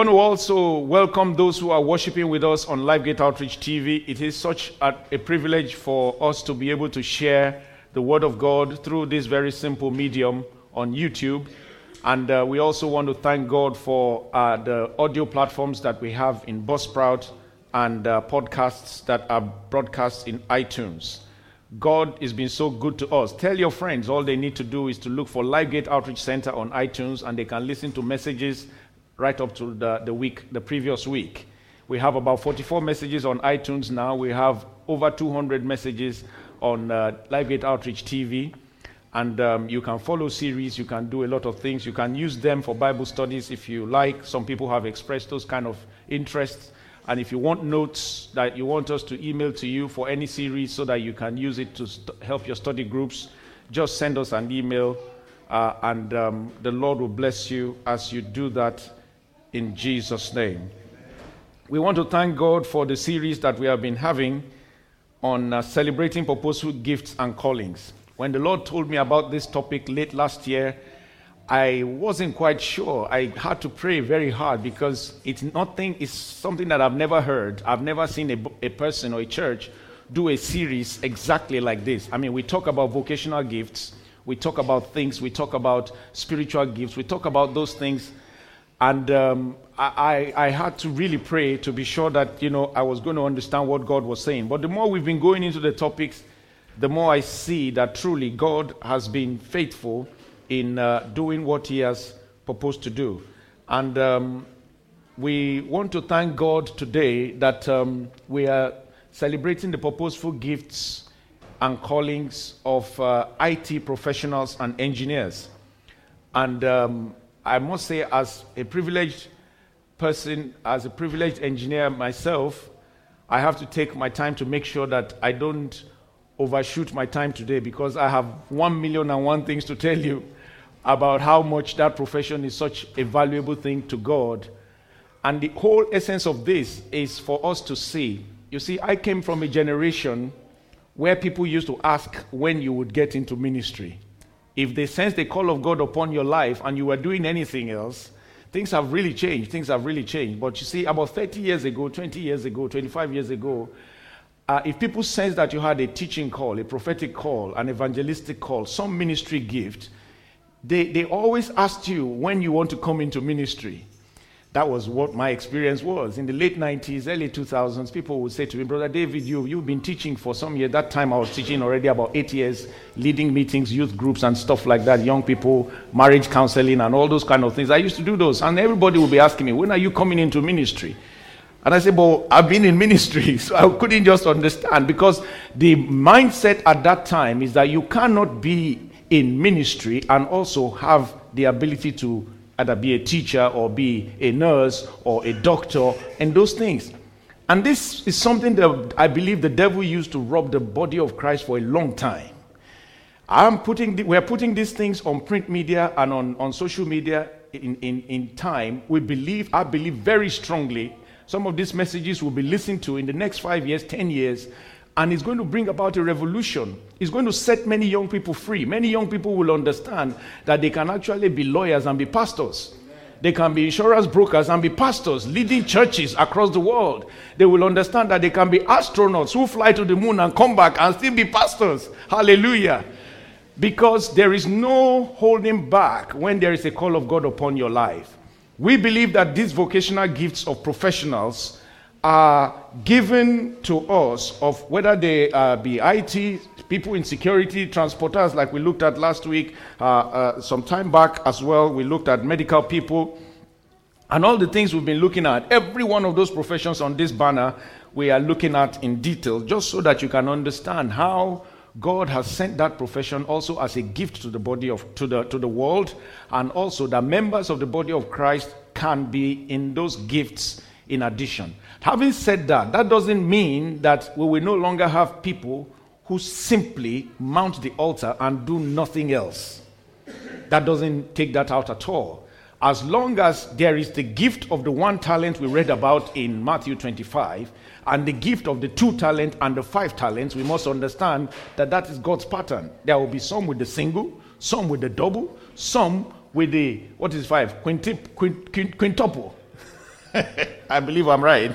want to also welcome those who are worshiping with us on LifeGate Outreach TV. It is such a, a, privilege for us to be able to share the Word of God through this very simple medium on YouTube. And uh, we also want to thank God for uh, the audio platforms that we have in Buzzsprout and uh, podcasts that are broadcast in iTunes. God has been so good to us. Tell your friends all they need to do is to look for LifeGate Outreach Center on iTunes and they can listen to messages right up to the, the week, the previous week. We have about 44 messages on iTunes now. We have over 200 messages on uh, LifeGate Outreach TV. And um, you can follow series, you can do a lot of things. You can use them for Bible studies if you like. Some people have expressed those kind of interests. And if you want notes that you want us to email to you for any series so that you can use it to st- help your study groups, just send us an email. Uh, and um, the Lord will bless you as you do that in Jesus' name. We want to thank God for the series that we have been having on uh, celebrating purposeful gifts and callings. When the Lord told me about this topic late last year, I wasn't quite sure. I had to pray very hard because it's nothing, it's something that I've never heard. I've never seen a, a person or a church do a series exactly like this. I mean, we talk about vocational gifts, we talk about things, we talk about spiritual gifts, we talk about those things. And um, I, I, had to really pray to be sure that, you know, I was going to understand what God was saying. But the more we've been going into the topics, the more I see that truly God has been faithful in uh, doing what he has proposed to do. And um, we want to thank God today that um, we are celebrating the purposeful gifts and callings of uh, IT professionals and engineers. And um, I must say, as a privileged person, as a privileged engineer myself, I have to take my time to make sure that I don't overshoot my time today because I have one million and one things to tell you about how much that profession is such a valuable thing to God. And the whole essence of this is for us to see. You see, I came from a generation where people used to ask when you would get into ministry. If they sense the call of God upon your life and you were doing anything else, things have really changed. Things have really changed. But you see, about 30 years ago, 20 years ago, 25 years ago, uh, if people sense that you had a teaching call, a prophetic call, an evangelistic call, some ministry gift, they, they always asked you when you want to come into ministry. That was what my experience was. In the late 90s, early 2000s, people would say to me, Brother David, you, you've been teaching for some years. That time I was teaching already about eight years, leading meetings, youth groups, and stuff like that, young people, marriage counseling, and all those kind of things. I used to do those. And everybody would be asking me, When are you coming into ministry? And I said, Well, I've been in ministry, so I couldn't just understand because the mindset at that time is that you cannot be in ministry and also have the ability to either be a teacher or be a nurse or a doctor and those things. And this is something that I believe the devil used to rob the body of Christ for a long time. I'm putting the, we're putting these things on print media and on, on social media in, in, in time. We believe, I believe very strongly, some of these messages will be listened to in the next five years, ten years, and it's going to bring about a revolution. It's going to set many young people free. Many young people will understand that they can actually be lawyers and be pastors. They can be insurance brokers and be pastors, leading churches across the world. They will understand that they can be astronauts who fly to the moon and come back and still be pastors. Hallelujah. Because there is no holding back when there is a call of God upon your life. We believe that these vocational gifts of professionals are given to us of whether they uh, be IT, people in security, transporters, like we looked at last week, uh, uh, some time back as well. We looked at medical people and all the things we've been looking at. Every one of those professions on this banner, we are looking at in detail, just so that you can understand how God has sent that profession also as a gift to the body of to the to the world, and also that members of the body of Christ can be in those gifts in addition. Having said that, that doesn't mean that we will no longer have people who simply mount the altar and do nothing else. That doesn't take that out at all. As long as there is the gift of the one talent we read about in Matthew 25 and the gift of the two talent and the five talents, we must understand that that is God's pattern. There will be some with the single, some with the double, some with the, what is five? Quintip, quint, quint, quintuple. I believe I'm right.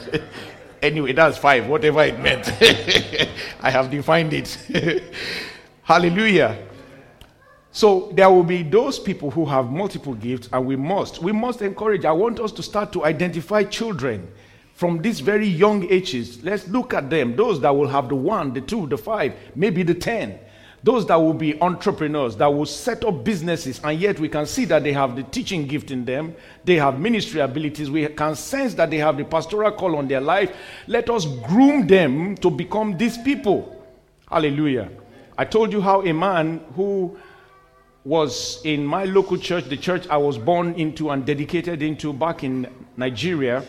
anyway, that's five, whatever it meant. I have defined it. Hallelujah. So there will be those people who have multiple gifts, and we must, we must encourage. I want us to start to identify children from these very young ages. Let's look at them. Those that will have the one, the two, the five, maybe the ten. Those that will be entrepreneurs, that will set up businesses, and yet we can see that they have the teaching gift in them, they have ministry abilities, we can sense that they have the pastoral call on their life. Let us groom them to become these people. Hallelujah. I told you how a man who was in my local church, the church I was born into and dedicated into back in Nigeria,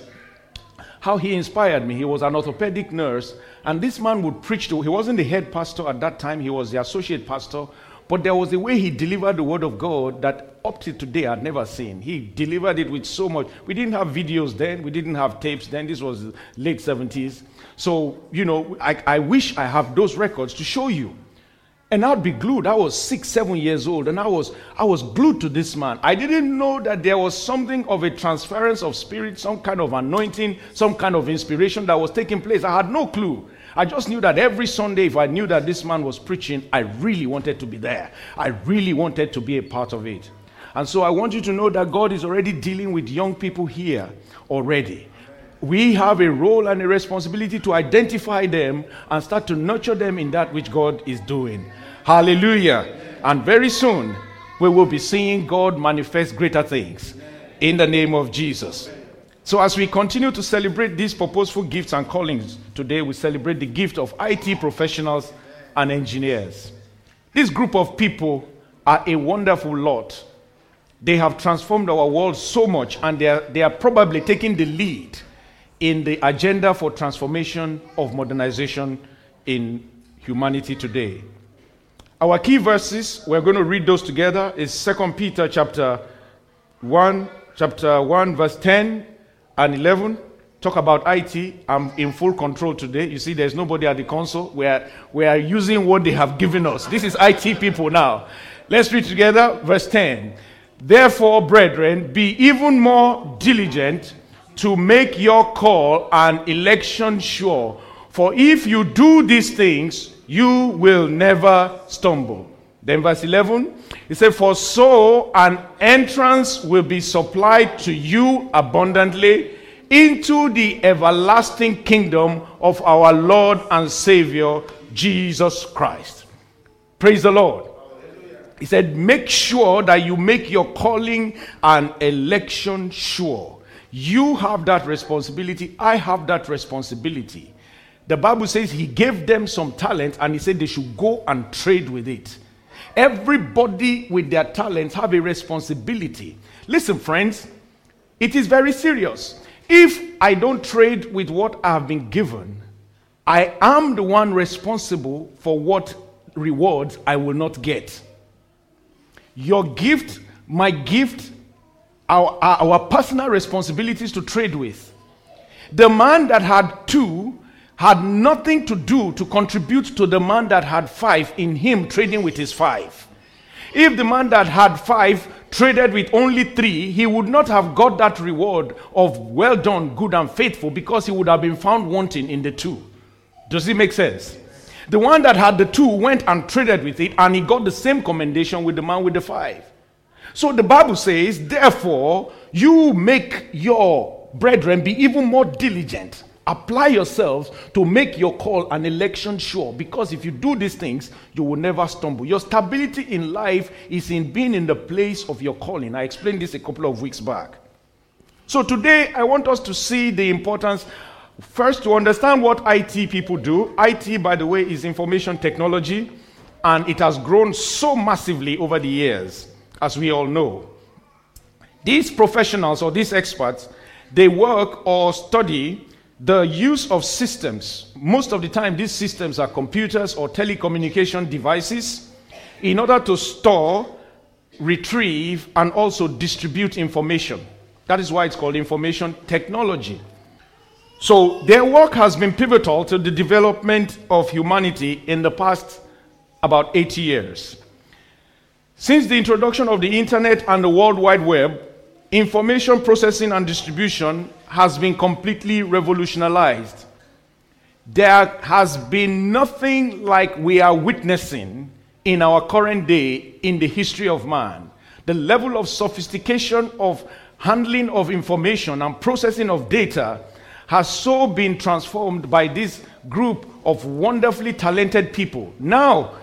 how he inspired me. He was an orthopedic nurse, and this man would preach to, he wasn't the head pastor at that time, he was the associate pastor, but there was a way he delivered the word of God that up to today I'd never seen. He delivered it with so much. We didn't have videos then, we didn't have tapes then, this was late 70s. So, you know, I, I wish I have those records to show you. And I'd be glued. I was six, seven years old, and I was I was glued to this man. I didn't know that there was something of a transference of spirit, some kind of anointing, some kind of inspiration that was taking place. I had no clue. I just knew that every Sunday, if I knew that this man was preaching, I really wanted to be there. I really wanted to be a part of it. And so I want you to know that God is already dealing with young people here already we have a role and a responsibility to identify them and start to nurture them in that which God is doing. Hallelujah. And very soon, we will be seeing God manifest greater things in the name of Jesus. So, as we continue to celebrate these purposeful gifts and callings, today we celebrate the gift of IT professionals and engineers. This group of people are a wonderful lot. They have transformed our world so much, and they are, they are probably taking the lead in the agenda for transformation of modernization in humanity today. Our key verses, we're going to read those together, is 2 Peter chapter 1, chapter 1, verse 10 and 11. Talk about IT. I'm in full control today. You see, there's nobody at the console. We are, we are using what they have given us. This is IT people now. Let's read together, verse 10. Therefore, brethren, be even more diligent to make your call and election sure. For if you do these things, you will never stumble. Then, verse 11, he said, For so an entrance will be supplied to you abundantly into the everlasting kingdom of our Lord and Savior, Jesus Christ. Praise the Lord. He said, Make sure that you make your calling and election sure. You have that responsibility. I have that responsibility. The Bible says he gave them some talent and he said they should go and trade with it. Everybody with their talents have a responsibility. Listen, friends, it is very serious. If I don't trade with what I have been given, I am the one responsible for what rewards I will not get. Your gift, my gift, our, our personal responsibilities to trade with. The man that had two had nothing to do to contribute to the man that had five in him trading with his five. If the man that had five traded with only three, he would not have got that reward of well done, good and faithful because he would have been found wanting in the two. Does it make sense? The one that had the two went and traded with it and he got the same commendation with the man with the five. So the Bible says, therefore, you make your brethren be even more diligent. Apply yourselves to make your call and election sure. Because if you do these things, you will never stumble. Your stability in life is in being in the place of your calling. I explained this a couple of weeks back. So today, I want us to see the importance First, to understand what IT people do. IT, by the way, is information technology, and it has grown so massively over the years as we all know. These professionals or these experts, they work or study the use of systems. Most of the time, these systems are computers or telecommunication devices in order to store, retrieve, and also distribute information. That is why it's called information technology. So, their work has been pivotal to the development of humanity in the past about 80 years. Since the introduction of the internet and the World Wide Web, information processing and distribution has been completely revolutionized. There has been nothing like we are witnessing in our current day in the history of man. The level of sophistication of handling of information and processing of data has so been transformed by this group of wonderfully talented people. Now,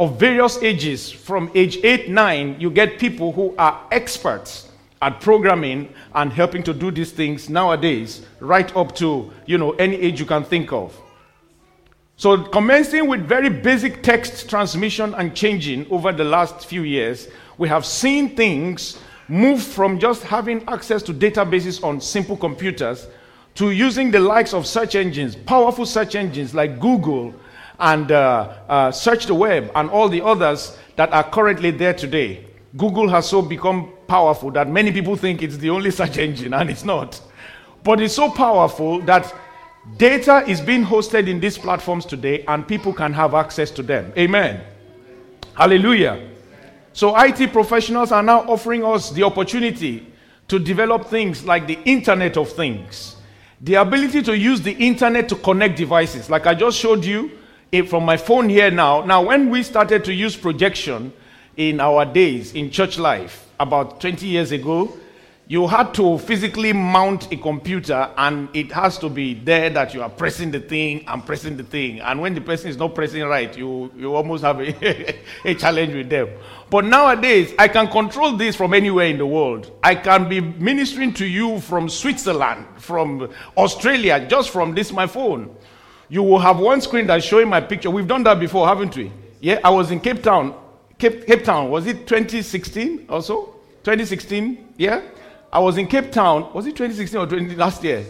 of various ages, from age 8, 9, you get people who are experts at programming and helping to do these things nowadays, right up to, you know, any age you can think of. So, commencing with very basic text transmission and changing over the last few years, we have seen things move from just having access to databases on simple computers to using the likes of search engines, powerful search engines like Google and uh, uh, Search the Web and all the others that are currently there today. Google has so become powerful that many people think it's the only search engine, and it's not. But it's so powerful that data is being hosted in these platforms today, and people can have access to them. Amen. Hallelujah. So, IT professionals are now offering us the opportunity to develop things like the Internet of Things, the ability to use the Internet to connect devices. Like I just showed you from my phone here now. Now, when we started to use projection, in our days in church life, about 20 years ago, you had to physically mount a computer and it has to be there that you are pressing the thing and pressing the thing. And when the person is not pressing right, you, you almost have a, a challenge with them. But nowadays, I can control this from anywhere in the world. I can be ministering to you from Switzerland, from Australia, just from this my phone. You will have one screen that's showing my picture. We've done that before, haven't we? Yeah, I was in Cape Town Cape, Cape Town, was it 2016 also? 2016, yeah? I was in Cape Town, was it 2016 or 20, last year?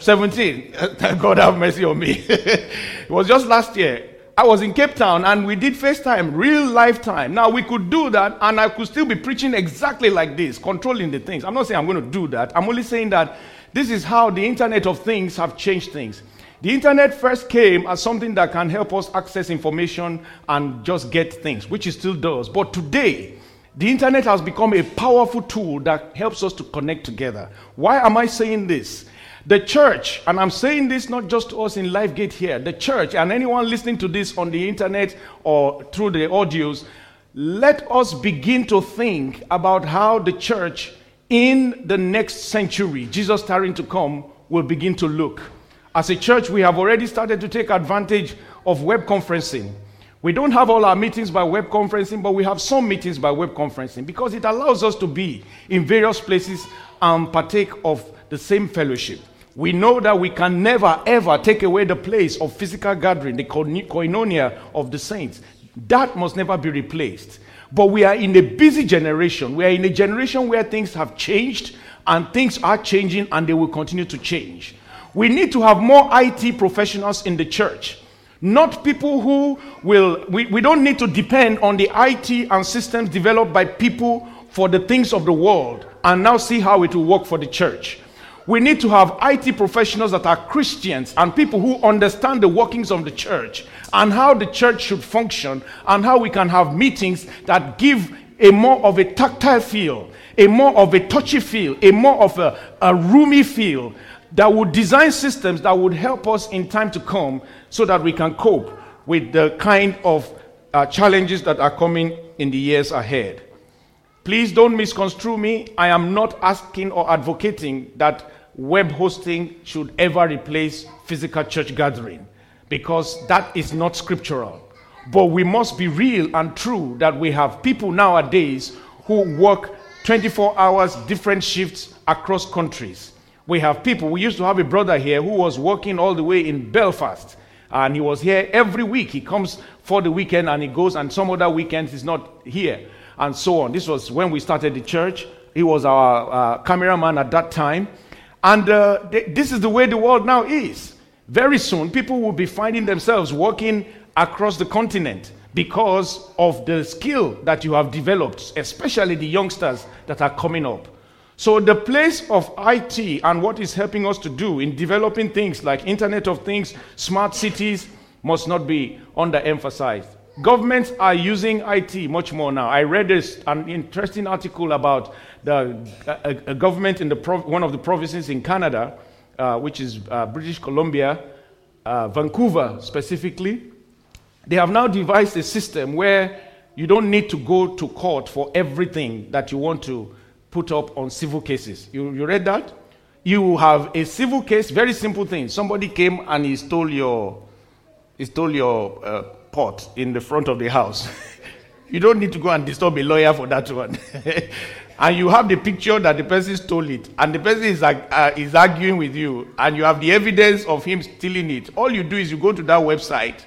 17. Thank God have mercy on me. it was just last year. I was in Cape Town and we did FaceTime, real lifetime. Now we could do that and I could still be preaching exactly like this, controlling the things. I'm not saying I'm going to do that. I'm only saying that this is how the Internet of Things have changed things. The internet first came as something that can help us access information and just get things, which it still does. But today, the internet has become a powerful tool that helps us to connect together. Why am I saying this? The church, and I'm saying this not just to us in LifeGate here, the church and anyone listening to this on the internet or through the audios, let us begin to think about how the church in the next century, Jesus starting to come, will begin to look. As a church, we have already started to take advantage of web conferencing. We don't have all our meetings by web conferencing, but we have some meetings by web conferencing because it allows us to be in various places and partake of the same fellowship. We know that we can never ever take away the place of physical gathering, the koinonia of the saints. That must never be replaced. But we are in a busy generation. We are in a generation where things have changed and things are changing and they will continue to change. We need to have more IT professionals in the church. Not people who will, we, we don't need to depend on the IT and systems developed by people for the things of the world and now see how it will work for the church. We need to have IT professionals that are Christians and people who understand the workings of the church and how the church should function and how we can have meetings that give a more of a tactile feel, a more of a touchy feel, a more of a, a roomy feel, that would design systems that would help us in time to come so that we can cope with the kind of uh, challenges that are coming in the years ahead. Please don't misconstrue me. I am not asking or advocating that web hosting should ever replace physical church gathering because that is not scriptural. But we must be real and true that we have people nowadays who work 24 hours, different shifts across countries. We have people, we used to have a brother here who was working all the way in Belfast. And he was here every week. He comes for the weekend and he goes, and some other weekends he's not here, and so on. This was when we started the church. He was our uh, cameraman at that time. And uh, th- this is the way the world now is. Very soon, people will be finding themselves working across the continent because of the skill that you have developed, especially the youngsters that are coming up. So, the place of IT and what is helping us to do in developing things like Internet of Things, smart cities, must not be underemphasized. Governments are using IT much more now. I read this, an interesting article about the a, a government in the prov- one of the provinces in Canada, uh, which is uh, British Columbia, uh, Vancouver specifically. They have now devised a system where you don't need to go to court for everything that you want to put up on civil cases. You, you read that? You have a civil case, very simple thing. Somebody came and he stole your, he stole your uh, pot in the front of the house. you don't need to go and disturb a lawyer for that one. and you have the picture that the person stole it, and the person is, uh, is arguing with you, and you have the evidence of him stealing it. All you do is you go to that website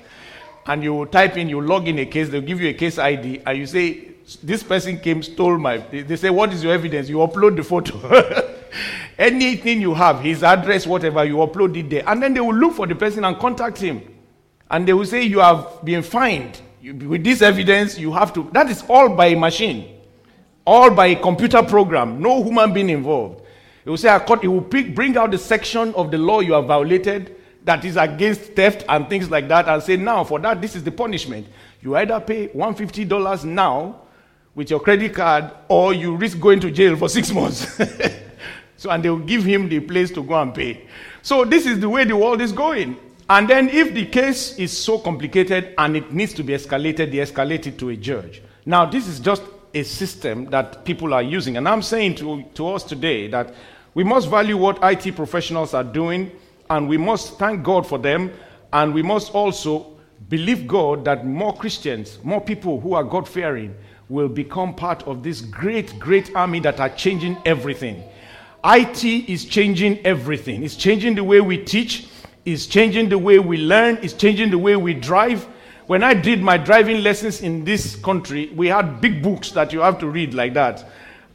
and you type in, you log in a case, they'll give you a case ID, and you say, This person came, stole my. They say, What is your evidence? You upload the photo. Anything you have, his address, whatever, you upload it there. And then they will look for the person and contact him. And they will say, You have been fined. with this evidence, you have to. That is all by machine, all by a computer program, no human being involved. It will say, it will pick, bring out the section of the law you have violated that is against theft and things like that and say, Now, for that, this is the punishment. You either pay $150 now with your credit card or you risk going to jail for six months. so, and they will give him the place to go and pay. So, this is the way the world is going. And then, if the case is so complicated and it needs to be escalated, they escalate it to a judge. Now, this is just a system that people are using. And I'm saying to, to us today that we must value what IT professionals are doing, and we must thank God for them, and we must also believe God that more Christians, more people who are God fearing, will become part of this great, great army that are changing everything. IT is changing everything. It's changing the way we teach, it's changing the way we learn, it's changing the way we drive. When I did my driving lessons in this country, we had big books that you have to read like that.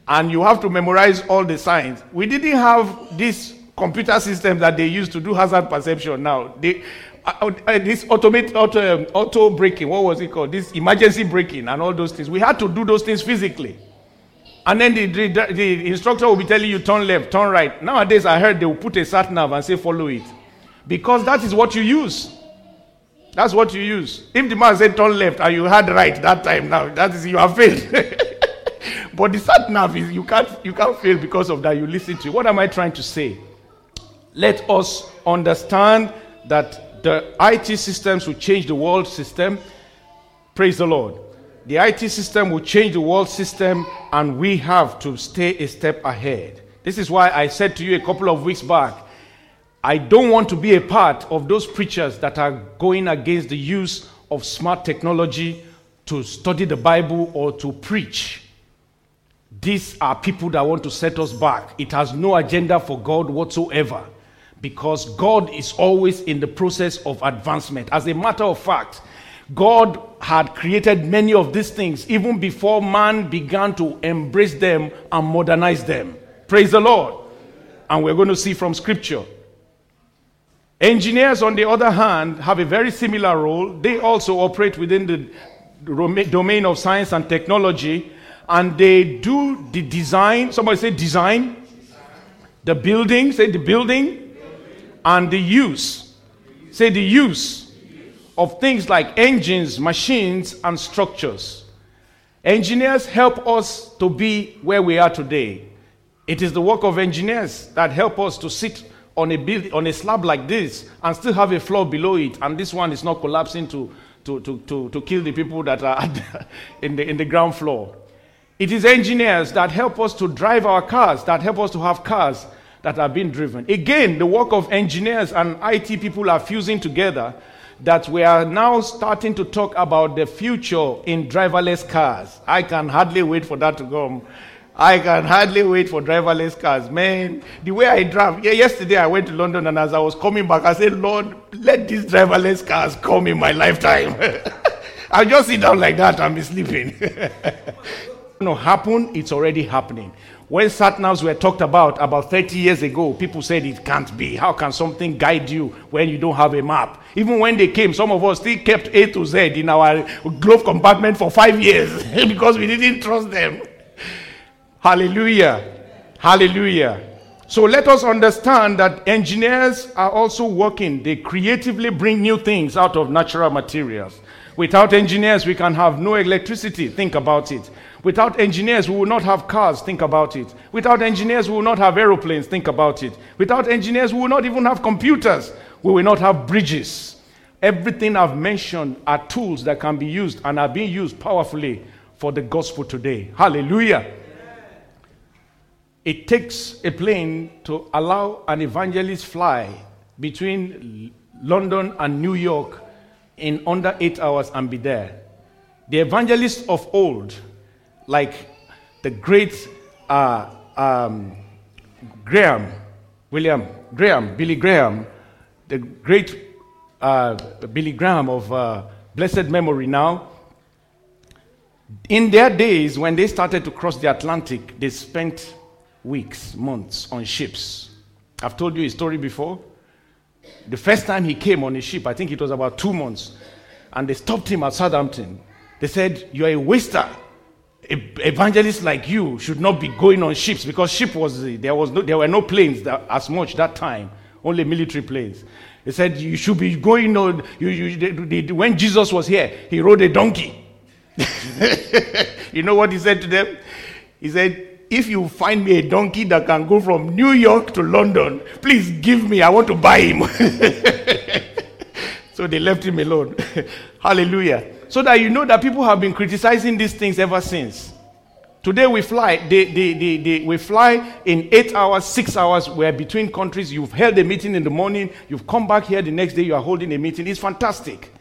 And you have to memorize all the signs. We didn't have this computer system that they use to do hazard perception now. They, uh, uh, this automate, auto, um, auto braking, what was it called? This emergency braking and all those things. We had to do those things physically. And then the, the, the instructor will be telling you turn left, turn right. Nowadays, I heard they will put a sat nav and say follow it. Because that is what you use. That's what you use. If the man said turn left and you had right that time, now that is you have failed. but the sat nav is you can't you can't fail because of that. You listen to. What am I trying to say? Let us understand that the IT systems will change the world system. Praise the Lord. The IT system will change the world system, and we have to stay a step ahead. This is why I said to you a couple of weeks back I don't want to be a part of those preachers that are going against the use of smart technology to study the Bible or to preach. These are people that want to set us back. It has no agenda for God whatsoever because God is always in the process of advancement. As a matter of fact, God had created many of these things even before man began to embrace them and modernize them. Praise the Lord. And we're going to see from scripture Engineers, on the other hand, have a very similar role. They also operate within the domain of science and technology, and they do the design. Somebody say design. The building, say the building, and the use. Say the use of things like engines, machines, and structures. Engineers help us to be where we are today. It is the work of engineers that help us to sit on a build, on a slab like this and still have a floor below it, and this one is not collapsing to, to, to, to, to kill the people that are the, in, the, in the ground floor. It is engineers that help us to drive our cars, that help us to have cars that are being driven. Again, the work of engineers and IT people are fusing together that we are now starting to talk about the future in driverless cars. I can hardly wait for that to come. I can hardly wait for driverless cars. Man, the way I drive. Yeah, yesterday I went to London and as I was coming back, I said, Lord, let these driverless cars come in my lifetime. I'll just sit down like that and be sleeping. no, happen, it's already happening. When sat navs were talked about about 30 years ago, people said it can't be. How can something guide you when you don't have a map? Even when they came, some of us still kept A to Z in our glove compartment for five years because we didn't trust them. Hallelujah. Hallelujah. So let us understand that engineers are also working. They creatively bring new things out of natural materials. Without engineers, we can have no electricity. Think about it. Without engineers, we will not have cars. Think about it. Without engineers, we will not have aeroplanes. Think about it. Without engineers, we will not even have computers. We will not have bridges. Everything I've mentioned are tools that can be used and are being used powerfully for the gospel today. Hallelujah. It takes a plane to allow an evangelist fly between London and New York in under eight hours and be there. The evangelists of old, like the great uh, um, Graham, William Graham, Billy Graham, the great uh, Billy Graham of uh, blessed memory now, in their days when they started to cross the Atlantic, they spent weeks, months on ships. I've told you a story before. The first time he came on a ship, I think it was about two months, and they stopped him at Southampton. They said, You're a waster. Evangelists like you should not be going on ships because ship was there was no, there were no planes that, as much that time, only military planes. He said you should be going on. You, you, when Jesus was here, he rode a donkey. you know what he said to them? He said, if you find me a donkey that can go from New York to London, please give me. I want to buy him. so they left him alone. Hallelujah. So that you know that people have been criticizing these things ever since. Today we fly, they, they, they, they, we fly in eight hours, six hours. We're between countries. You've held a meeting in the morning. You've come back here the next day. You are holding a meeting. It's fantastic.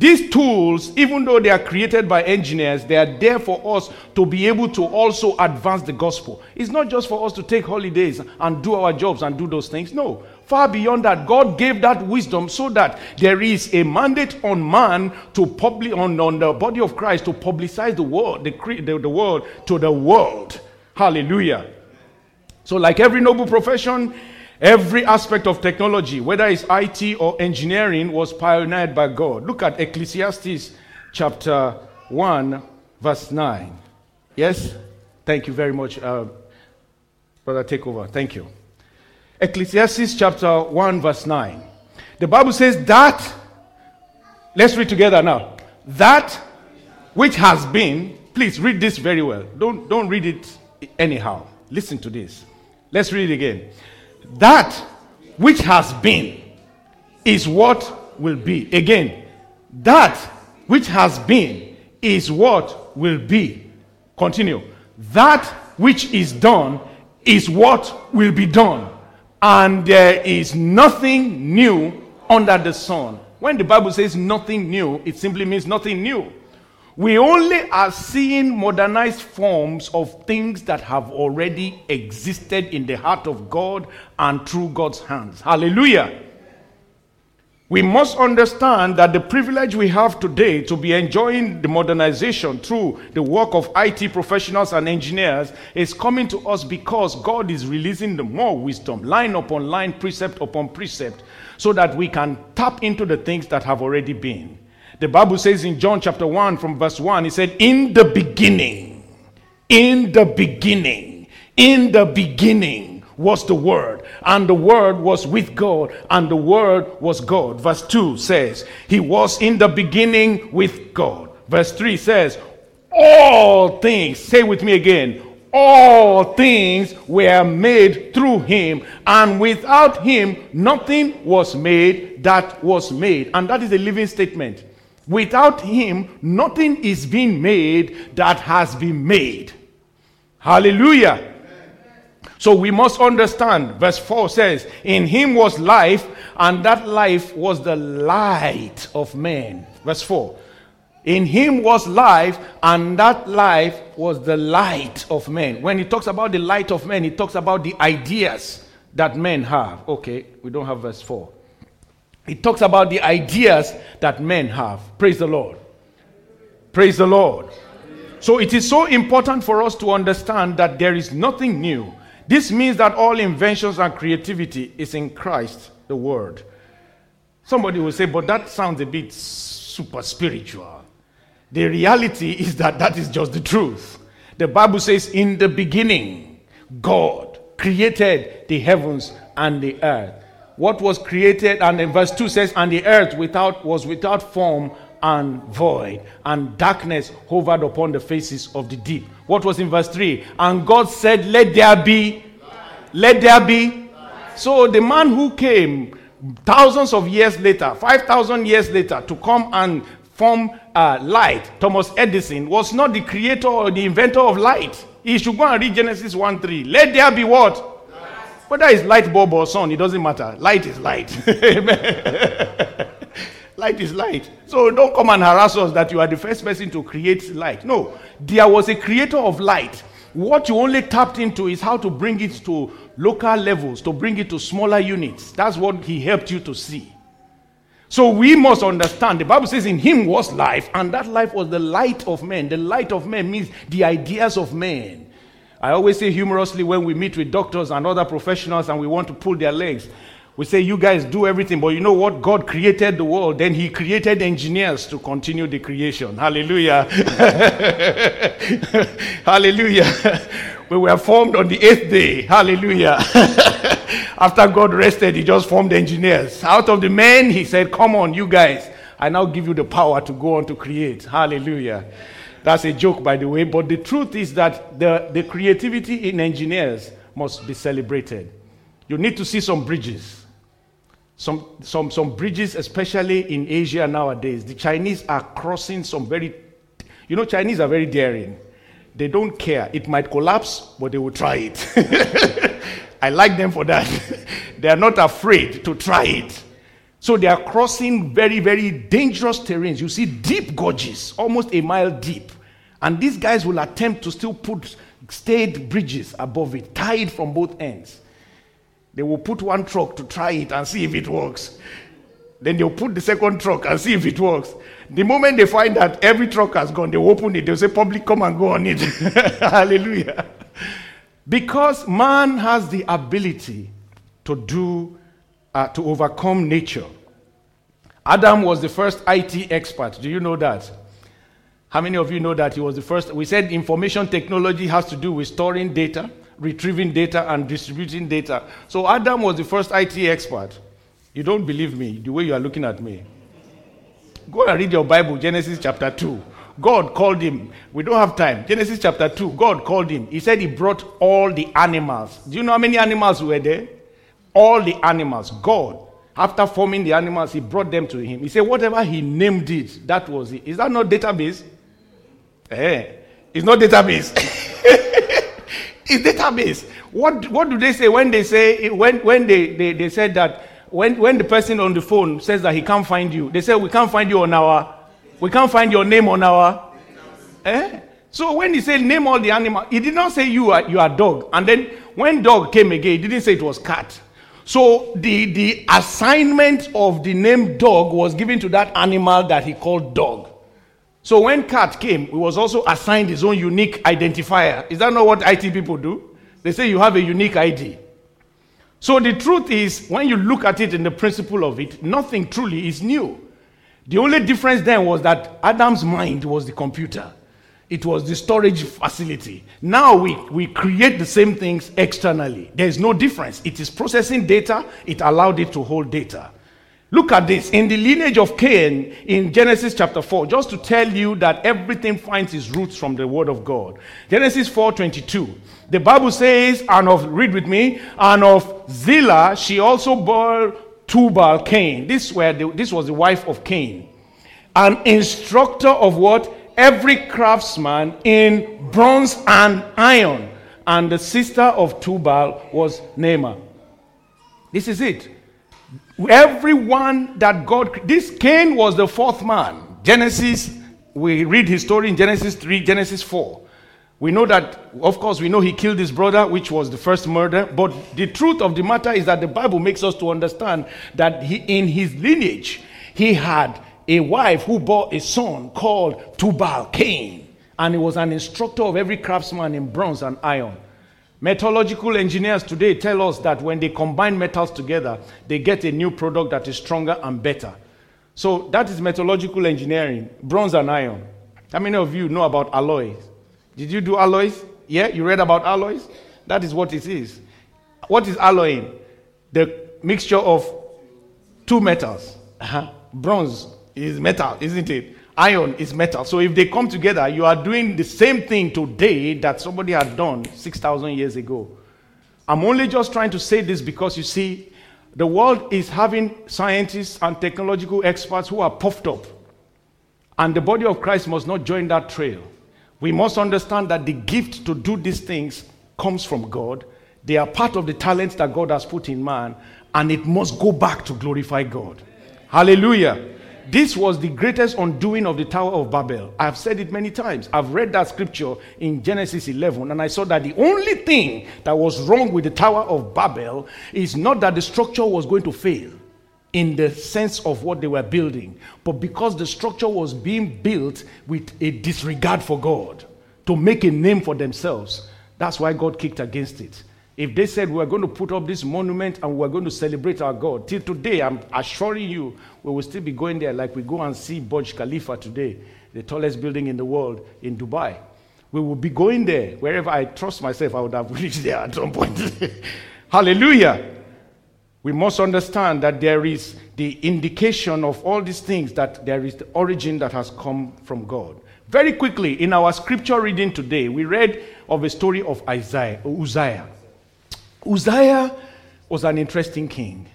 These tools, even though they are created by engineers, they are there for us to be able to also advance the gospel. It's not just for us to take holidays and do our jobs and do those things. No. Far beyond that, God gave that wisdom so that there is a mandate on man to publish on, on the body of Christ to publicize the word, the, the, the word to the world. Hallelujah. So, like every noble profession, Every aspect of technology, whether it's IT or engineering, was pioneered by God. Look at Ecclesiastes chapter 1, verse 9. Yes? Thank you very much, uh, Brother Takeover. Thank you. Ecclesiastes chapter 1, verse 9. The Bible says that, let's read together now. That which has been, please read this very well. Don't, don't read it anyhow. Listen to this. Let's read it again. That which has been is what will be. Again, that which has been is what will be. Continue. That which is done is what will be done. And there is nothing new under the sun. When the Bible says nothing new, it simply means nothing new. We only are seeing modernized forms of things that have already existed in the heart of God and through God's hands. Hallelujah. We must understand that the privilege we have today to be enjoying the modernization through the work of IT professionals and engineers is coming to us because God is releasing the more wisdom, line upon line, precept upon precept, so that we can tap into the things that have already been. The Bible says in John chapter 1 from verse 1, he said, In the beginning, in the beginning, in the beginning was the Word, and the Word was with God, and the Word was God. Verse 2 says, He was in the beginning with God. Verse 3 says, All things, say with me again, all things were made through him, and without him, nothing was made that was made. And that is a living statement. Without him, nothing is being made that has been made. Hallelujah. So we must understand, verse 4 says, In him was life, and that life was the light of men. Verse 4. In him was life, and that life was the light of men. When he talks about the light of men, he talks about the ideas that men have. Okay, we don't have verse 4. It talks about the ideas that men have. Praise the Lord. Praise the Lord. So it is so important for us to understand that there is nothing new. This means that all inventions and creativity is in Christ, the Word. Somebody will say, but that sounds a bit super spiritual. The reality is that that is just the truth. The Bible says, in the beginning, God created the heavens and the earth what was created, and in verse 2 says, and the earth without was without form and void, and darkness hovered upon the faces of the deep. What was in verse 3? And God said, Let there be, let there be. So the man who came thousands of years later, 5,000 years later, to come and form uh, light, Thomas Edison, was not the creator or the inventor of light. He should go and read Genesis 1 3. Let there be what? Whether it's light bulb or sun, it doesn't matter. Light is light. light is light. So don't come and harass us that you are the first person to create light. No, there was a creator of light. What you only tapped into is how to bring it to local levels, to bring it to smaller units. That's what he helped you to see. So we must understand the Bible says, In him was life, and that life was the light of men. The light of men means the ideas of men. I always say humorously when we meet with doctors and other professionals and we want to pull their legs, we say, You guys do everything, but you know what? God created the world, then He created engineers to continue the creation. Hallelujah. Hallelujah. we were formed on the eighth day. Hallelujah. After God rested, He just formed engineers. Out of the men, He said, Come on, you guys. I now give you the power to go on to create. Hallelujah. That's a joke, by the way. But the truth is that the, the creativity in engineers must be celebrated. You need to see some bridges. Some, some, some bridges, especially in Asia nowadays. The Chinese are crossing some very, you know, Chinese are very daring. They don't care. It might collapse, but they will try it. I like them for that. they are not afraid to try it. So they are crossing very, very dangerous terrains. You see deep gorges, almost a mile deep. And these guys will attempt to still put stayed bridges above it, tied from both ends. They will put one truck to try it and see if it works. Then they'll put the second truck and see if it works. The moment they find that every truck has gone, they open it. They'll say, Public, come and go on it. Hallelujah. Because man has the ability to do, uh, to overcome nature. Adam was the first IT expert. Do you know that? How many of you know that he was the first? We said information technology has to do with storing data, retrieving data, and distributing data. So Adam was the first IT expert. You don't believe me the way you are looking at me. Go and read your Bible, Genesis chapter 2. God called him. We don't have time. Genesis chapter 2. God called him. He said he brought all the animals. Do you know how many animals were there? All the animals. God, after forming the animals, he brought them to him. He said, whatever he named it, that was it. Is that not database? Eh, it's not database. it's database. What, what do they say when they say, when, when they, they, they said that when, when the person on the phone says that he can't find you, they say, We can't find you on our, we can't find your name on our. Eh? So when he said, Name all the animals, he did not say you are, you are dog. And then when dog came again, he didn't say it was cat. So the, the assignment of the name dog was given to that animal that he called dog. So when cat came, he was also assigned his own unique identifier. Is that not what IT people do? They say you have a unique ID. So the truth is, when you look at it in the principle of it, nothing truly is new. The only difference then was that Adam's mind was the computer. It was the storage facility. Now we, we create the same things externally. There is no difference. It is processing data, it allowed it to hold data. Look at this. In the lineage of Cain in Genesis chapter 4, just to tell you that everything finds its roots from the word of God. Genesis 4:22. The Bible says, and of read with me, and of Zillah she also bore Tubal Cain. This, were the, this was the wife of Cain. An instructor of what? Every craftsman in bronze and iron. And the sister of Tubal was Naamah. This is it. Everyone that God, this Cain was the fourth man. Genesis, we read his story in Genesis 3, Genesis 4. We know that, of course, we know he killed his brother, which was the first murder. But the truth of the matter is that the Bible makes us to understand that he, in his lineage, he had a wife who bore a son called Tubal Cain. And he was an instructor of every craftsman in bronze and iron. Metallurgical engineers today tell us that when they combine metals together, they get a new product that is stronger and better. So that is metallurgical engineering, bronze and iron. How many of you know about alloys? Did you do alloys? Yeah, you read about alloys? That is what it is. What is alloying? The mixture of two metals, uh-huh. bronze is metal, isn't it? Iron is metal. So if they come together, you are doing the same thing today that somebody had done 6,000 years ago. I'm only just trying to say this because you see, the world is having scientists and technological experts who are puffed up. And the body of Christ must not join that trail. We must understand that the gift to do these things comes from God. They are part of the talents that God has put in man, and it must go back to glorify God. Hallelujah. This was the greatest undoing of the Tower of Babel. I've said it many times. I've read that scripture in Genesis 11, and I saw that the only thing that was wrong with the Tower of Babel is not that the structure was going to fail in the sense of what they were building, but because the structure was being built with a disregard for God to make a name for themselves. That's why God kicked against it. If they said we're going to put up this monument and we're going to celebrate our God, till today, I'm assuring you, we will still be going there like we go and see Burj Khalifa today, the tallest building in the world in Dubai. We will be going there. Wherever I trust myself, I would have reached there at some point. Hallelujah. We must understand that there is the indication of all these things that there is the origin that has come from God. Very quickly, in our scripture reading today, we read of a story of Isaiah, Uzziah. Uzziah was an interesting king.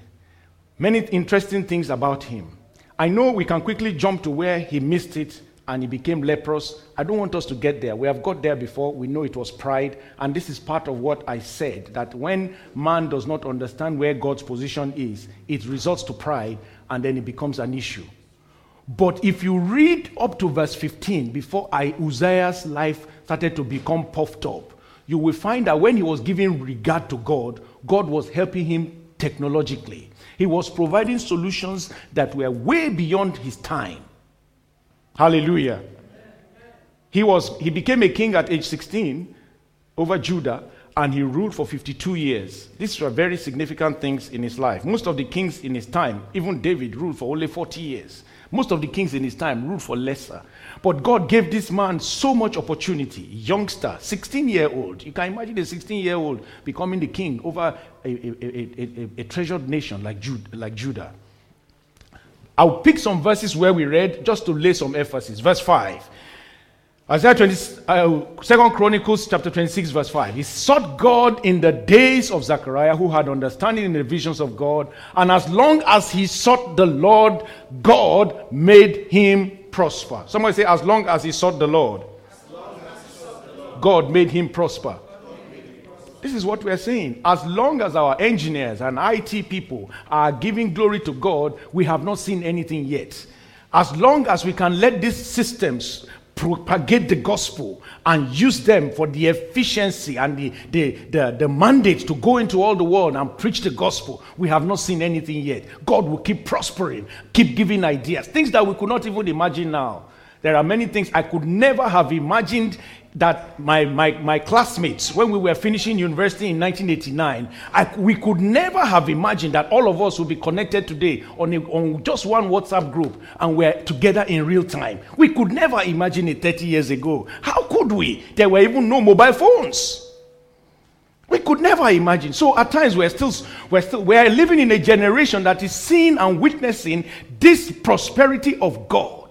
Many interesting things about him. I know we can quickly jump to where he missed it and he became leprous. I don't want us to get there. We have got there before. We know it was pride. And this is part of what I said that when man does not understand where God's position is, it results to pride and then it becomes an issue. But if you read up to verse 15, before I, Uzziah's life started to become puffed up, you will find that when he was giving regard to God, God was helping him technologically. He was providing solutions that were way beyond his time. Hallelujah. He, was, he became a king at age 16 over Judah and he ruled for 52 years. These were very significant things in his life. Most of the kings in his time, even David, ruled for only 40 years. Most of the kings in his time ruled for lesser. But God gave this man so much opportunity. Youngster, 16 year old. You can imagine a 16 year old becoming the king over a, a, a, a, treasured nation like, Jude, like Judah. I'll pick some verses where we read just to lay some emphasis. Verse 5. Isaiah 20, uh, 2 Chronicles chapter 26, verse 5. He sought God in the days of Zechariah, who had understanding in the visions of God. And as long as he sought the Lord, God made him prosper. Somebody say, as long as he sought the Lord, sought the Lord God made him prosper. This is what we're saying. As long as our engineers and IT people are giving glory to God, we have not seen anything yet. As long as we can let these systems propagate the gospel and use them for the efficiency and the, the, the, the, mandate to go into all the world and preach the gospel, we have not seen anything yet. God will keep prospering, keep giving ideas, things that we could not even imagine now. There are many things I could never have imagined that my, my, my classmates, when we were finishing university in 1989, I, we could never have imagined that all of us would be connected today on, a, on just one WhatsApp group and we're together in real time. We could never imagine it 30 years ago. How could we? There were even no mobile phones. We could never imagine. So at times we're still we're still we're living in a generation that is seeing and witnessing this prosperity of God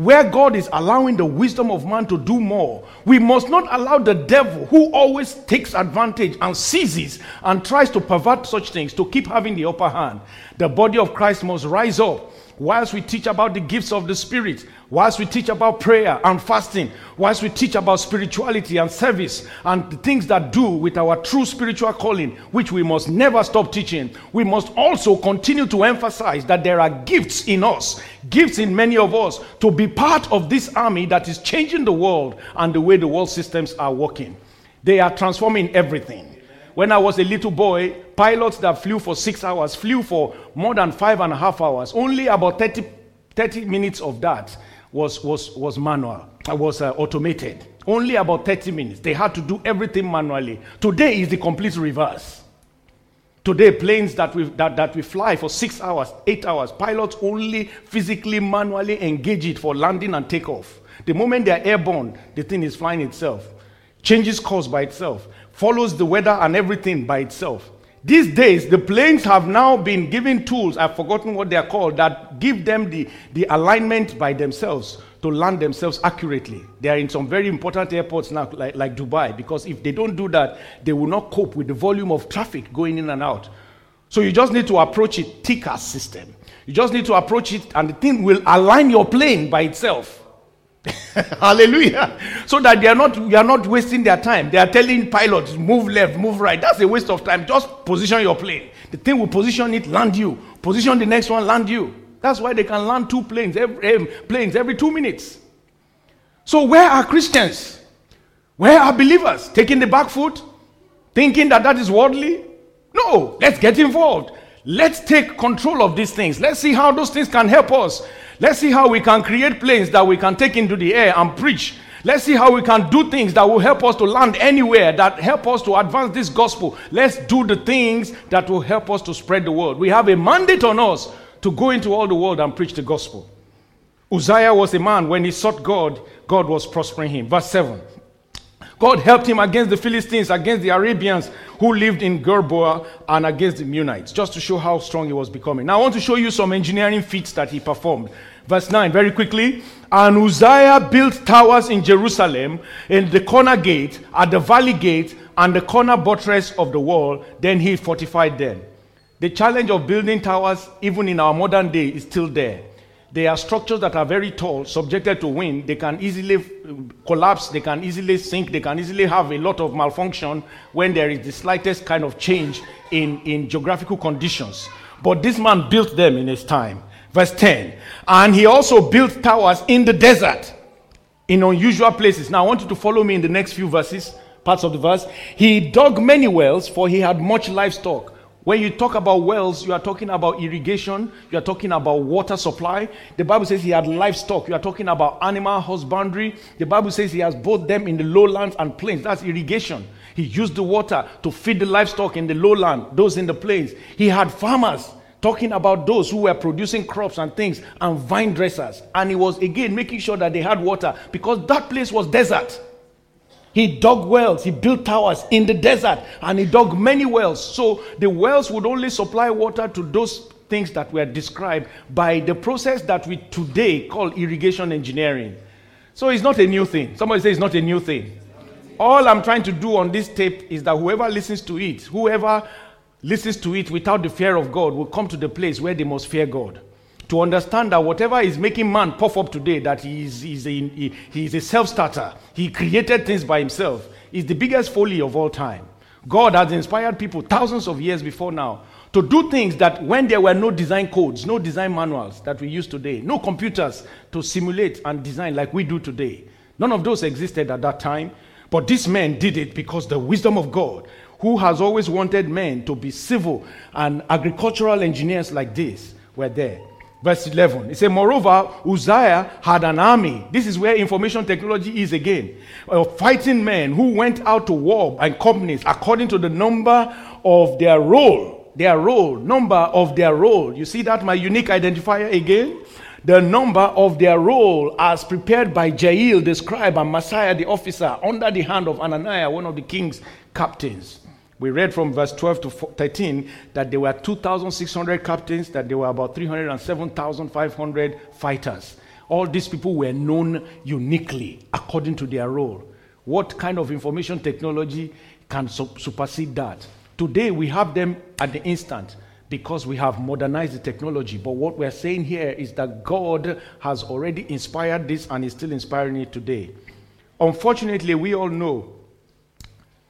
where God is allowing the wisdom of man to do more, we must not allow the devil, who always takes advantage and seizes and tries to pervert such things, to keep having the upper hand. The body of Christ must rise up whilst we teach about the gifts of the Spirit, whilst we teach about prayer and fasting, whilst we teach about spirituality and service and the things that do with our true spiritual calling, which we must never stop teaching, we must also continue to emphasize that there are gifts in us, gifts in many of us, to be part of this army that is changing the world and the way the world systems are working. They are transforming everything. When I was a little boy, pilots that flew for six hours flew for more than five and a half hours. Only about 30, 30 minutes of that was, was, was manual, uh, was uh, automated. Only about 30 minutes. They had to do everything manually. Today is the complete reverse. Today, planes that we, that, that we fly for six hours, eight hours, pilots only physically, manually engage it for landing and takeoff. The moment they are airborne, the thing is flying itself, changes course by itself follows the weather and everything by itself. These days, the planes have now been given tools, I've forgotten what they are called, that give them the, the alignment by themselves to land themselves accurately. They are in some very important airports now, like, like Dubai, because if they don't do that, they will not cope with the volume of traffic going in and out. So you just need to approach it TCAS system. You just need to approach it, and the thing will align your plane by itself. Hallelujah. So that they are not you are not wasting their time. They are telling pilots, move left, move right. That's a waste of time. Just position your plane. The thing will position it, land you. Position the next one, land you. That's why they can land two planes every, planes every two minutes. So where are Christians? Where are believers? Taking the back foot? Thinking that that is worldly? No, let's get involved. Let's take control of these things. Let's see how those things can help us. Let's see how we can create planes that we can take into the air and preach. Let's see how we can do things that will help us to land anywhere, that help us to advance this gospel. Let's do the things that will help us to spread the word. We have a mandate on us to go into all the world and preach the gospel. Uzziah was a man, when he sought God, God was prospering him. Verse 7. God helped him against the Philistines, against the Arabians who lived in Gur Baal, and against the Meunites, just to show how strong he was becoming. Now, I want to show you some engineering feats that he performed. Verse 9, very quickly. And Uzziah built towers in Jerusalem, in the corner gate, at the valley gate, and the corner buttress of the wall. Then he fortified them. The challenge of building towers, even in our modern day, is still there. They are structures that are very tall, subjected to wind. They can easily uh, collapse, they can easily sink, they can easily have a lot of malfunction when there is the slightest kind of change in, in geographical conditions. But this man built them in his time. Verse 10. And he also built towers in the desert, in unusual places. Now, I want you to follow me in the next few verses, parts of the verse. He dug many wells, for he had much livestock. When you talk about wells, you are talking about irrigation, you are talking about water supply. The Bible says he had livestock, you are talking about animal husbandry. The Bible says he has both them in the lowlands and plains. That's irrigation. He used the water to feed the livestock in the lowland, those in the plains. He had farmers talking about those who were producing crops and things and vine dressers. And he was again making sure that they had water because that place was desert. He dug wells, he built towers in the desert, and he dug many wells. So the wells would only supply water to those things that were described by the process that we today call irrigation engineering. So it's not a new thing. Somebody say it's not a new thing. All I'm trying to do on this tape is that whoever listens to it, whoever listens to it without the fear of God will come to the place where they must fear God. To understand that whatever is making man puff up today, that he is, a, he, he is a self starter, he created things by himself, is the biggest folly of all time. God has inspired people thousands of years before now to do things that when there were no design codes, no design manuals that we use today, no computers to simulate and design like we do today. None of those existed at that time. But these men did it because the wisdom of God who has always wanted men to be civil and agricultural engineers like this were there. Verse 11, it says, Moreover, Uzziah had an army. This is where information technology is again. Of fighting men who went out to war and companies according to the number of their role. Their roll, number of their roll. You see that, my unique identifier again? The number of their role as prepared by Jeiel, the scribe, and Maaseiah the officer, under the hand of Hananiah, one of the king's captains. We read from verse 12 to 13 that there were 2,600 captains, that there were about 307,500 fighters. All these people were known uniquely according to their role. What kind of information technology can su- supersede that? Today we have them at the instant because we have modernized the technology. But what we're saying here is that God has already inspired this and is still inspiring it today. Unfortunately, we all know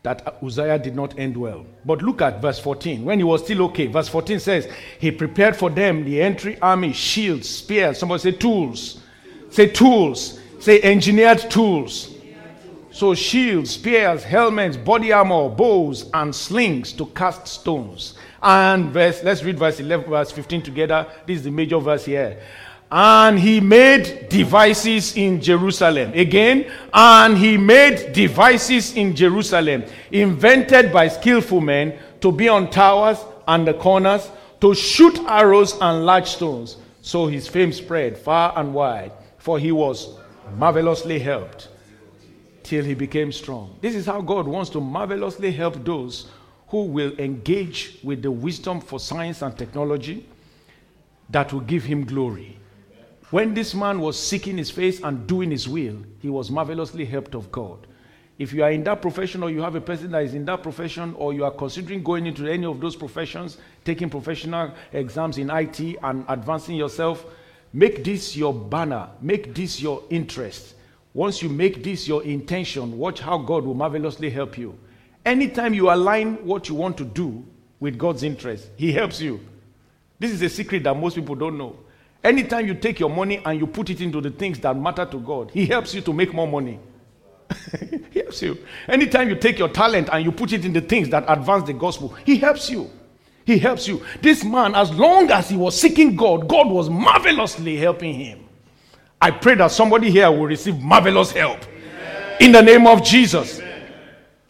that Uzziah did not end well. But look at verse 14. When he was still okay, verse 14 says, He prepared for them the entry army, shields, spears. Somebody say tools. Say tools. Say engineered tools. So shields, spears, helmets, body armor, bows, and slings to cast stones. And verse, let's read verse 11, verse 15 together. This is the major verse here. And he made devices in Jerusalem. Again, and he made devices in Jerusalem, invented by skillful men to be on towers and the corners, to shoot arrows and large stones. So his fame spread far and wide, for he was marvelously helped till he became strong. This is how God wants to marvelously help those who will engage with the wisdom for science and technology that will give him glory. When this man was seeking his face and doing his will, he was marvelously helped of God. If you are in that profession or you have a person that is in that profession or you are considering going into any of those professions, taking professional exams in IT and advancing yourself, make this your banner, make this your interest. Once you make this your intention, watch how God will marvelously help you. Anytime you align what you want to do with God's interest, He helps you. This is a secret that most people don't know. Anytime you take your money and you put it into the things that matter to God, He helps you to make more money. he helps you. Anytime you take your talent and you put it in the things that advance the gospel, He helps you. He helps you. This man, as long as he was seeking God, God was marvelously helping him. I pray that somebody here will receive marvelous help Amen. in the name of Jesus. Amen.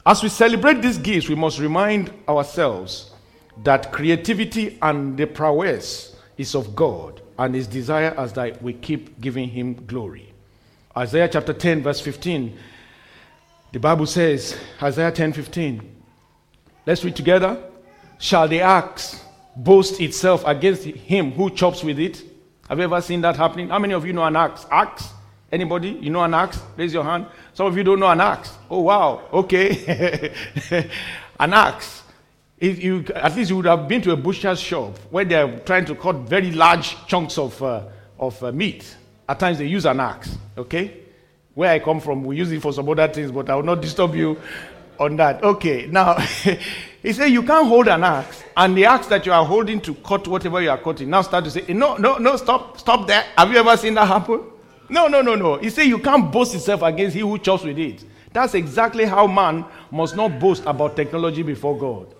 As we celebrate these gifts, we must remind ourselves that creativity and the prowess is of God, and his desire is that we keep giving him glory. Isaiah chapter 10, verse 15. The Bible says, Isaiah 10 15. Let's read together. Shall the axe boast itself against him who chops with it? Have you ever seen that happening? How many of you know an axe? Axe? Anybody? You know an axe? Raise your hand. Some of you don't know an axe. Oh, wow. Okay. an axe. If you, at least you would have been to a butcher's shop where they're trying to cut very large chunks of, uh, of uh, meat. At times they use an axe. Okay? Where I come from, we use it for some other things, but I will not disturb you on that. Okay. Now, he said you can't hold an axe and the axe that you are holding to cut whatever you are cutting now start to say no no no stop stop there have you ever seen that happen no no no no he said you can't boast yourself against he who chops with it that's exactly how man must not boast about technology before god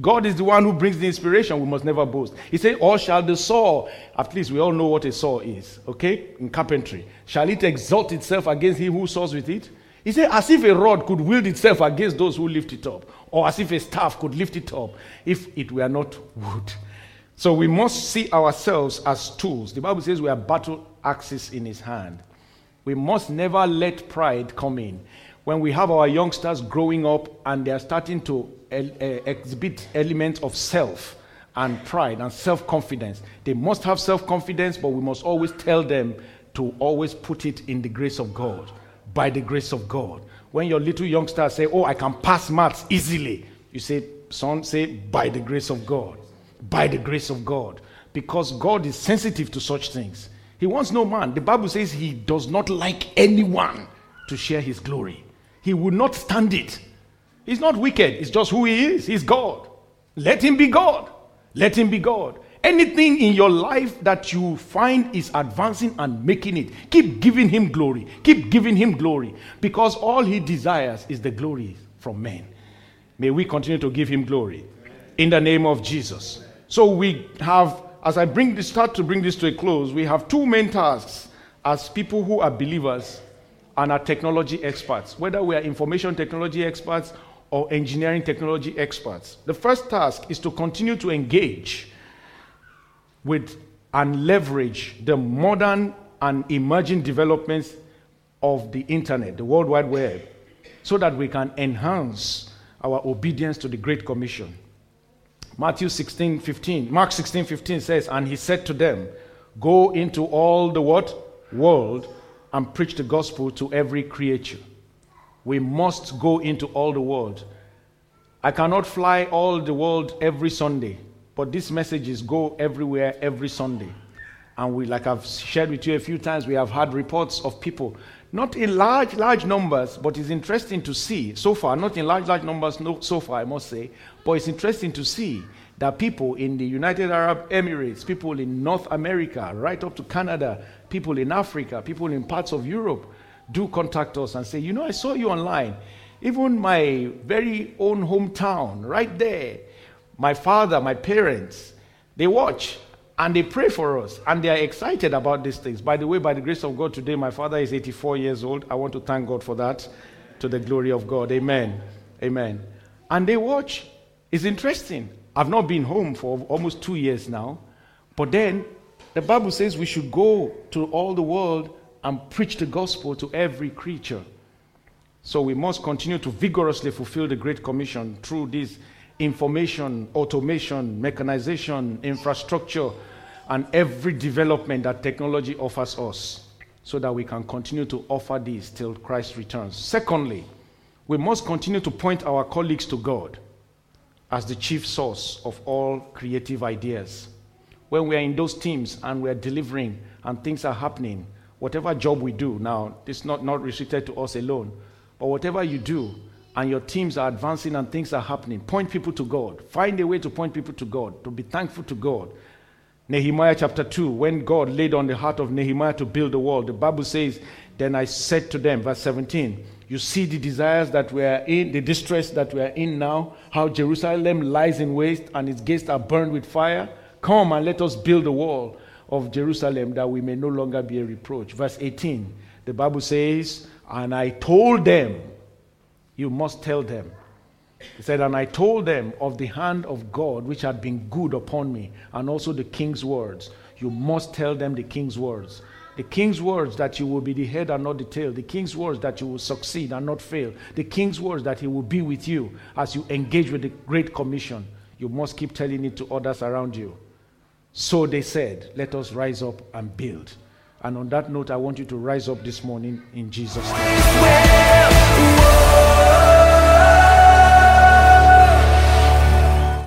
god is the one who brings the inspiration we must never boast he said or shall the saw at least we all know what a saw is okay in carpentry shall it exalt itself against him who saws with it he said, as if a rod could wield itself against those who lift it up, or as if a staff could lift it up if it were not wood. So we must see ourselves as tools. The Bible says we are battle axes in his hand. We must never let pride come in. When we have our youngsters growing up and they are starting to Eh, exhibit elements of self and pride and self confidence, they must have self confidence, but we must always tell them to always put it in the grace of God by the grace of God. When your little youngster say, Oh, I can pass maths easily, you say, Son, say, by the grace of God. By the grace of God. Because God is sensitive to such things. He wants no man. The Bible says he does not like anyone to share his glory. He would not stand it. He's not wicked, it's just who he is. He's God. Let him be God. Let him be God. Anything in your life that you find is advancing and making it, keep giving him glory. Keep giving him glory because all he desires is the glory from men. May we continue to give him glory in the name of Jesus. So we have, as I bring this, start to bring this to a close, we have two main tasks as people who are believers and are technology experts, whether we are information technology experts or engineering technology experts. The first task is to continue to engage with and leverage the modern and emerging developments of the internet, the World Wide Web, so that we can enhance our obedience to the Great Commission. Matthew 16, 15, Mark 16, 15 says, And he said to them, Go into all the what? World and preach the gospel to every creature. We must go into all the world. I cannot fly all the world every Sunday. But these messages go everywhere every Sunday. And we, like I've shared with you a few times, we have had reports of people, not in large, large numbers, but it's interesting to see so far, not in large, large numbers no, so far, I must say, but it's interesting to see that people in the United Arab Emirates, people in North America, right up to Canada, people in Africa, people in parts of Europe do contact us and say, you know, I saw you online. Even my very own hometown, right there, my father, my parents, they watch and they pray for us and they are excited about these things. By the way, by the grace of God, today my father is 84 years old. I want to thank God for that to the glory of God. Amen. Amen. And they watch. It's interesting. I've not been home for almost two years now. But then the Bible says we should go to all the world and preach the gospel to every creature. So we must continue to vigorously fulfill the Great Commission through this information, automation, mechanization, infrastructure, and every development that technology offers us so that we can continue to offer this till Christ returns. Secondly, we must continue to point our colleagues to God as the chief source of all creative ideas. When we are in those teams and we are delivering and things are happening, whatever job we do now, it's not, not restricted to us alone, but whatever you do and your teams are advancing and things are happening, point people to God. Find a way to point people to God, to be thankful to God. Nehemiah chapter 2, when God laid on the heart of Nehemiah to build the wall, the Bible says, Then I said to them, verse 17, You see the desires that we are in, the distress that we are in now, how Jerusalem lies in waste and its gates are burned with fire. Come and let us build a wall of Jerusalem that we may no longer be a reproach. Verse 18, the Bible says, And I told them, you must tell them. He said, And I told them of the hand of God which had been good upon me, and also the king's words. You must tell them the king's words. The king's words that you will be the head and not the tail. The king's words that you will succeed and not fail. The king's words that he will be with you as you engage with the Great Commission. You must keep telling it to others around you. So they said, Let us rise up and build. And on that note, I want you to rise up this morning in Jesus' name.